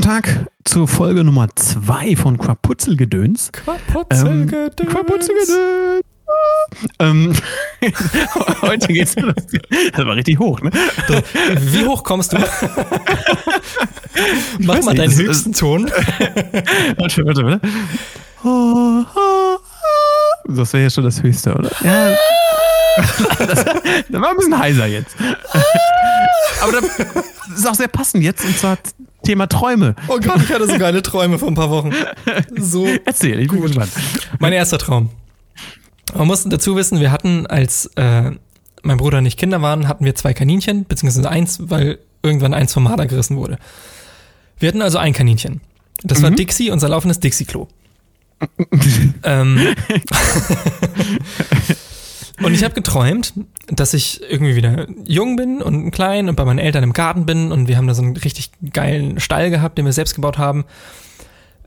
guten Tag zur Folge Nummer 2 von Quaputzelgedöns. Quaputzelgedöns. Ähm, Quaputzelgedöns. Ähm, heute geht's. Das war richtig hoch, ne? Wie hoch kommst du? Mach mal deinen höchsten Ton. Warte, warte, warte. Das wäre ja schon das Höchste, oder? Ja. Das, das war ein bisschen heiser jetzt. Aber das ist auch sehr passend jetzt, und zwar Thema Träume. Oh Gott, ich hatte so geile Träume vor ein paar Wochen. So. Erzähl, ich bin gespannt. Mein erster Traum. Man muss dazu wissen, wir hatten, als äh, mein Bruder und ich Kinder waren, hatten wir zwei Kaninchen, beziehungsweise eins, weil irgendwann eins vom Marder gerissen wurde. Wir hatten also ein Kaninchen. Das war Dixie, unser laufendes Dixie-Klo. ähm, und ich habe geträumt, dass ich irgendwie wieder jung bin und klein und bei meinen Eltern im Garten bin und wir haben da so einen richtig geilen Stall gehabt, den wir selbst gebaut haben,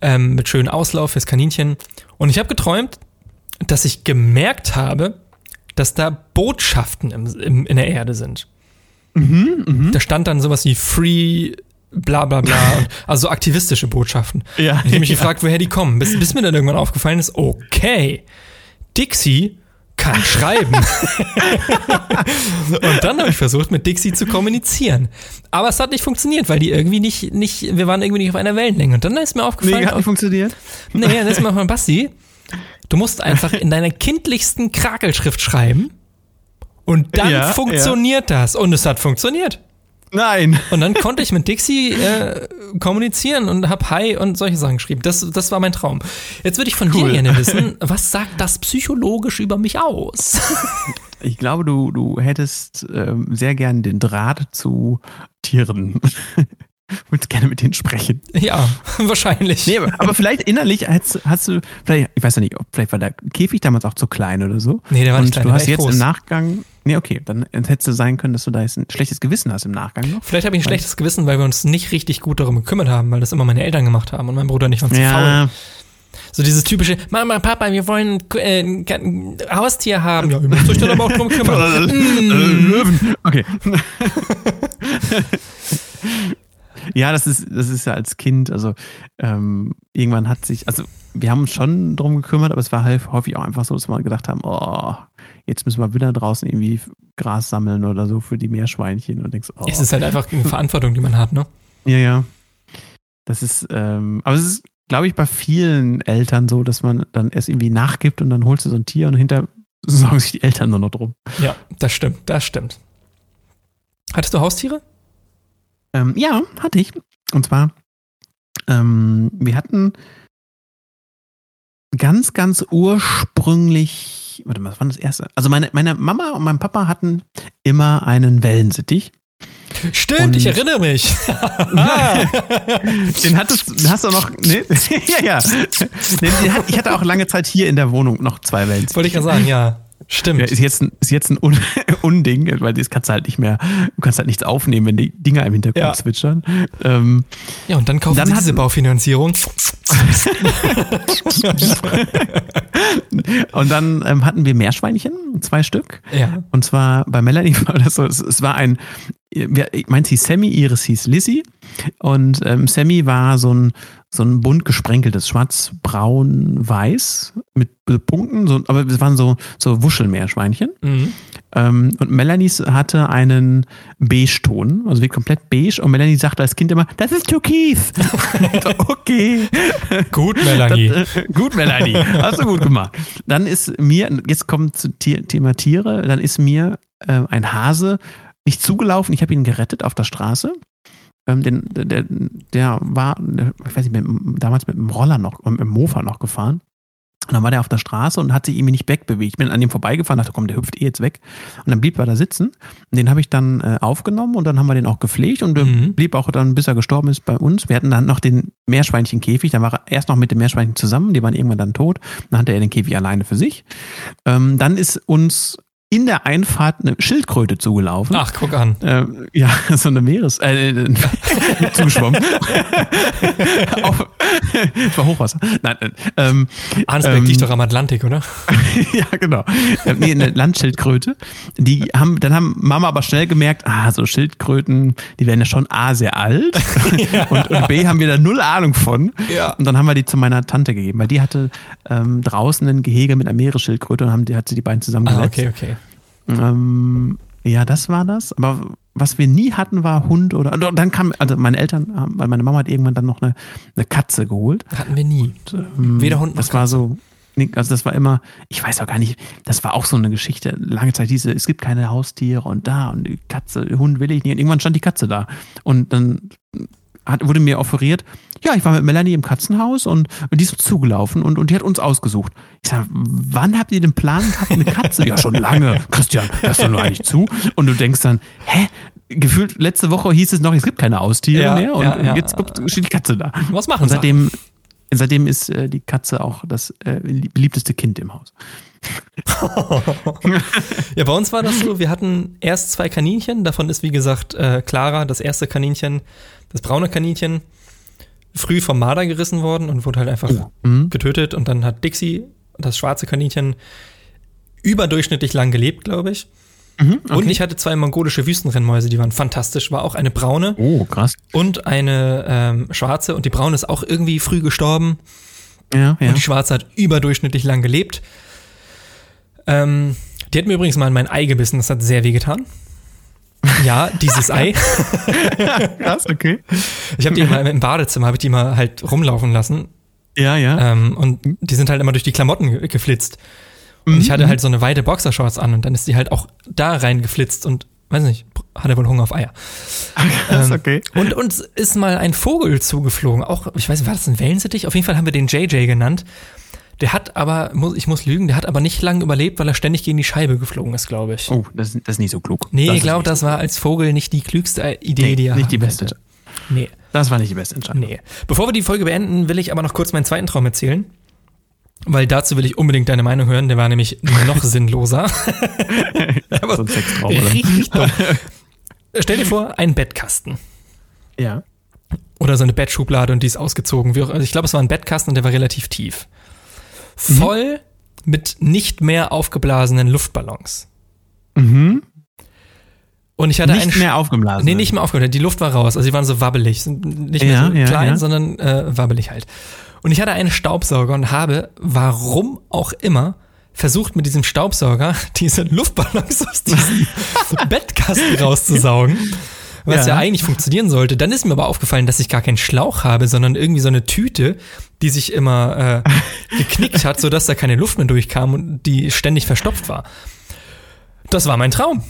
ähm, mit schönem Auslauf fürs Kaninchen. Und ich habe geträumt, dass ich gemerkt habe, dass da Botschaften im, im, in der Erde sind. Da stand dann sowas wie Free, bla bla bla, also so aktivistische Botschaften. Ja, ich habe mich ja. gefragt, woher die kommen, bis, bis mir dann irgendwann aufgefallen ist, okay, Dixie kann schreiben. und dann habe ich versucht, mit Dixie zu kommunizieren. Aber es hat nicht funktioniert, weil die irgendwie nicht, nicht, wir waren irgendwie nicht auf einer Wellenlänge. Und dann ist mir aufgefallen, Nee, hat nicht funktioniert. Nee, das ist mal von Basti. Du musst einfach in deiner kindlichsten Krakelschrift schreiben und dann Ja, funktioniert das. Und es hat funktioniert. Nein. Und dann konnte ich mit Dixie äh, kommunizieren und hab Hi und solche Sachen geschrieben. Das, das war mein Traum. Jetzt würde ich von Cool. dir gerne wissen, was sagt das psychologisch über mich aus? Ich glaube, du, du hättest ähm, sehr gern den Draht zu Tieren. Würdest gerne mit denen sprechen. ja, wahrscheinlich. Nee, aber, aber vielleicht innerlich hast, hast du, vielleicht, ich weiß ja nicht, vielleicht war der Käfig damals auch zu klein oder so. Nee, der war nicht klein, du hast jetzt groß. im Nachgang, nee, okay, dann hättest du sein können, dass du da jetzt ein schlechtes Gewissen hast im Nachgang noch. Vielleicht habe ich ein schlechtes Gewissen, weil wir uns nicht richtig gut darum gekümmert haben, weil das immer meine Eltern gemacht haben und mein Bruder nicht waren zu faul. Ja, So dieses typische, Mama, Papa, wir wollen äh, ein ein Haustier haben. Ja, ihr müsst euch dann aber auch drum kümmern. Löwen. Okay. ja, das ist, das ist ja als Kind, also ähm, irgendwann hat sich, also wir haben uns schon drum gekümmert, aber es war halt häufig auch einfach so, dass wir gedacht haben, oh, jetzt müssen wir wieder draußen irgendwie Gras sammeln oder so für die Meerschweinchen und denkst, oh. Es ist halt einfach eine Verantwortung, die man hat, ne? Ja, ja. Das ist, ähm, aber es ist, glaube ich, bei vielen Eltern so, dass man dann erst irgendwie nachgibt und dann holst du so ein Tier und hinter sorgen sich die Eltern nur noch drum. Ja, das stimmt, das stimmt. Hattest du Haustiere? Ähm, ja, hatte ich. Und zwar, ähm, wir hatten ganz, ganz ursprünglich, warte mal, was war das erste? Also meine, meine Mama und mein Papa hatten immer einen Wellensittich. Stimmt, Und- ich erinnere mich. Den hattest den hast du noch, ne? ja, ja. Den, den hat, ich hatte auch lange Zeit hier in der Wohnung noch zwei Wellensittiche. Wollte ich gerade sagen, ja. Stimmt. Ja, ist jetzt ein, ist jetzt ein Un Unding, weil das kannst du halt nicht mehr, du kannst halt nichts aufnehmen, wenn die Dinger im Hintergrund Ja. zwitschern. Ähm, Ja, und dann kaufen Dann sie hatten- diese Baufinanzierung. und dann ähm, hatten wir Meerschweinchen, zwei Stück. Ja. Und zwar bei Melanie war das so, es, es war ein, meinte hieß Sammy, ihres hieß Lizzie. Und ähm, Sammy war so ein, so ein bunt gesprenkeltes, schwarz, braun, weiß mit Punkten, so, aber es waren so, so Wuschelmeerschweinchen. Mhm. Ähm, und Melanie hatte einen Beige-Ton, also wie komplett beige. Und Melanie sagte als Kind immer, das ist Türkis. Okay. Gut, Melanie. Das, äh, gut, Melanie. Hast du gut gemacht. Dann ist mir, jetzt kommt zu Tier, Thema Tiere, dann ist mir äh, ein Hase nicht zugelaufen. Ich habe ihn gerettet auf der Straße. Ähm, den, der, der, war, ich weiß nicht, mit, damals mit dem Roller noch, mit dem Mofa noch gefahren. Und dann war der auf der Straße und hat sich irgendwie nicht wegbewegt. Ich bin an dem vorbeigefahren, dachte, komm, der hüpft eh jetzt weg. Und dann blieb er da sitzen. Und den habe ich dann äh, aufgenommen und dann haben wir den auch gepflegt und der Mhm. blieb auch dann, bis er gestorben ist, bei uns. Wir hatten dann noch den Meerschweinchenkäfig. Dann war er erst noch mit dem Meerschweinchen zusammen, die waren irgendwann dann tot. Dann hatte er den Käfig alleine für sich. Ähm, dann ist uns in der Einfahrt eine Schildkröte zugelaufen. Ach, guck an. Ähm, ja, so eine Meeres... Äh, äh, zugeschwommen. Auf, war Hochwasser. Nein, äh, ähm, Arnsberg ähm, liegt doch am Atlantik, oder? ja, genau. Ähm, nee, eine Landschildkröte. Die haben, dann haben Mama aber schnell gemerkt, ah, so Schildkröten, die werden ja schon A, sehr alt und, und B, haben wir da null Ahnung von. Ja. Und dann haben wir die zu meiner Tante gegeben, weil die hatte ähm, draußen ein Gehege mit einer Meeresschildkröte und haben, die hat sie die beiden Ah, zusammengesetzt. okay, okay. Ähm, ja, das war das. Aber was wir nie hatten, war Hund oder. und Dann kam, also meine Eltern, haben- weil meine Mama hat irgendwann dann noch eine, eine Katze geholt. Hatten wir nie. Ähm, Weder Hund noch Das war so. Also das war immer, ich weiß auch gar nicht, das war auch so eine Geschichte, lange Zeit diese, es gibt keine Haustiere und da und die Katze, Hund will ich nicht. Und irgendwann stand die Katze da. Und dann hat, wurde mir offeriert, ja, ich war mit Melanie im Katzenhaus und, und die ist zugelaufen und, und die hat uns ausgesucht. Ich sag, wann habt ihr den Plan gehabt, eine Katze? ja, schon lange. Christian, hörst du nur eigentlich zu? Und du denkst dann, hä? Gefühlt letzte Woche hieß es noch, es gibt keine Haustiere Ja, mehr und ja, ja. jetzt guckt, steht die Katze da. Was machen Und sie? seitdem, seitdem ist äh, die Katze auch das äh, beliebteste Kind im Haus. Ja, bei uns war das so, wir hatten erst zwei Kaninchen, davon ist wie gesagt äh, Clara, das erste Kaninchen, das braune Kaninchen, früh vom Marder gerissen worden und wurde halt einfach Mhm. getötet und dann hat Dixie, das schwarze Kaninchen, überdurchschnittlich lang gelebt, glaube ich. Mhm, Und ich hatte zwei mongolische Wüstenrennmäuse, die waren fantastisch, war auch eine braune Oh, krass. und eine ähm, schwarze und die braune ist auch irgendwie früh gestorben. Ja, ja. Und die Schwarze hat überdurchschnittlich lang gelebt. Ähm, die hat mir übrigens mal in mein Ei gebissen, das hat sehr weh getan. Ja, dieses Ei. krass, okay. Ich habe die mal im Badezimmer, habe ich die mal halt rumlaufen lassen. Ja, ja. Ähm, und die sind halt immer durch die Klamotten ge- geflitzt. Und ich hatte halt so eine weite Boxershorts an und dann ist die halt auch da reingeflitzt und, weiß nicht, hatte wohl Hunger auf Eier. krass, ähm, okay. Und uns ist mal ein Vogel zugeflogen. Auch, ich weiß nicht, war das ein Wellensittich? Auf jeden Fall haben wir den JJ genannt. Der hat aber, muss, ich muss lügen, der hat aber nicht lange überlebt, weil er ständig gegen die Scheibe geflogen ist, glaube ich. Oh, das, ist- das ist nicht so klug. nee, das ich glaube, das war als Vogel nicht die klügste Idee, Nee, die er nicht die beste. hätte. Nee, Das war nicht die beste Entscheidung. nee. Bevor wir die Folge beenden, will ich aber noch kurz meinen zweiten Traum erzählen. Weil dazu will ich unbedingt deine Meinung hören. Der war nämlich noch sinnloser. so ein Sextraum, oder? Richtig dumm. Stell dir vor, ein Bettkasten. Ja. oder so eine Bettschublade und die ist ausgezogen. Also ich glaube, es war ein Bettkasten und der war relativ tief. Voll mit nicht mehr aufgeblasenen Luftballons. Mhm. Und ich hatte einen Nicht mehr aufgeblasen. Nee, nicht mehr aufgeblasen. Die Luft war raus. Also die waren so wabbelig. Nicht mehr Ja, so ja, klein, ja. sondern äh, wabbelig halt. Und ich hatte einen Staubsauger und habe, warum auch immer, versucht mit diesem Staubsauger diese Luftballons aus diesem Bettkasten rauszusaugen. Was ja. Ja. eigentlich funktionieren sollte. Dann ist mir aber aufgefallen, dass ich gar keinen Schlauch habe, sondern irgendwie so eine Tüte, die sich immer äh, geknickt hat, sodass da keine Luft mehr durchkam und die ständig verstopft war. Das war mein Traum.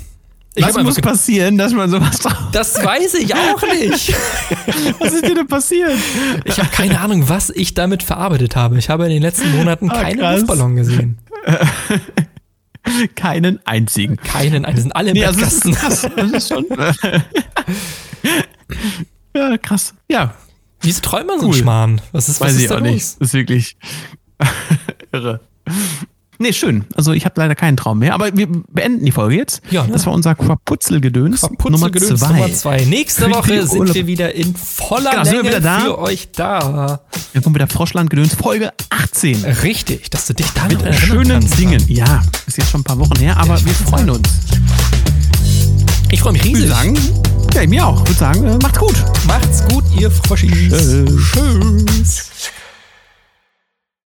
Ich Was muss passieren, dass man sowas drauf... das weiß ich auch nicht. Was ist dir denn passiert? Ich habe keine Ahnung, was ich damit verarbeitet habe. Ich habe in den letzten Monaten Ah, keinen. Luftballon gesehen. Keinen einzigen. Keinen, einen. Die sind alle Nee, also das ist krass. Das ist schon... ja, krass. Ja, Wieso träumt man so einen. Schmarrn? Was ist, was weiß ist ich auch los? nicht. Das ist wirklich irre. Nee, schön. Also ich habe leider keinen Traum mehr, aber wir beenden die Folge jetzt. Ja, ne? Das war unser Quaputzelgedöns Putzelgedöns Nummer Nummer zwei. zwei. Nächste Für Woche sind Urlaub. wir wieder in voller Genau, wir Länge wieder da? für euch da. Dann kommt wieder Froschlandgedöns Folge 18. Richtig, dass du dich da Mit schönen kannst. Dingen. Ja, ist jetzt schon ein paar Wochen her, aber ich wir freuen uns. Ich freue mich Ich riesig. sagen, ja, mir auch. Ich würde sagen, äh, macht's gut. Macht's gut, ihr Froschis. Tschüss. Tschüss.